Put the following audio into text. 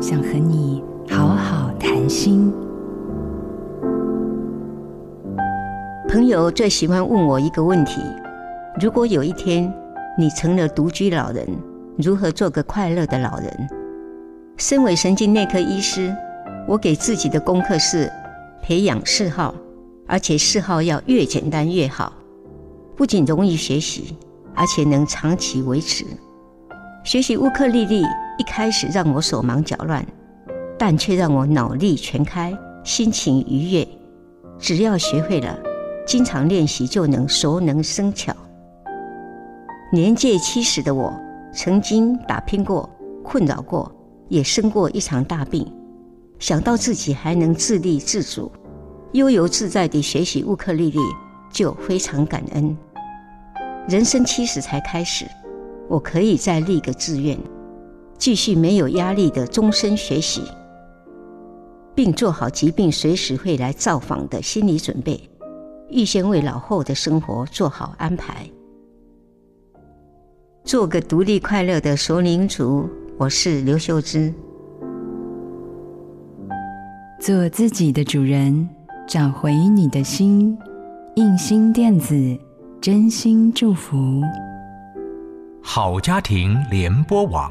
想和你好好谈心。朋友最喜欢问我一个问题：如果有一天你成了独居老人，如何做个快乐的老人？身为神经内科医师，我给自己的功课是培养嗜好，而且嗜好要越简单越好。不仅容易学习，而且能长期维持。学习乌克丽丽一开始让我手忙脚乱，但却让我脑力全开，心情愉悦。只要学会了，经常练习就能熟能生巧。年届七十的我，曾经打拼过，困扰过，也生过一场大病。想到自己还能自立自主，悠游自在地学习乌克丽丽，就非常感恩。人生七十才开始，我可以再立个志愿，继续没有压力的终身学习，并做好疾病随时会来造访的心理准备，预先为老后的生活做好安排，做个独立快乐的熟龄族。我是刘秀芝，做自己的主人，找回你的心。印心电子。真心祝福，好家庭联播网，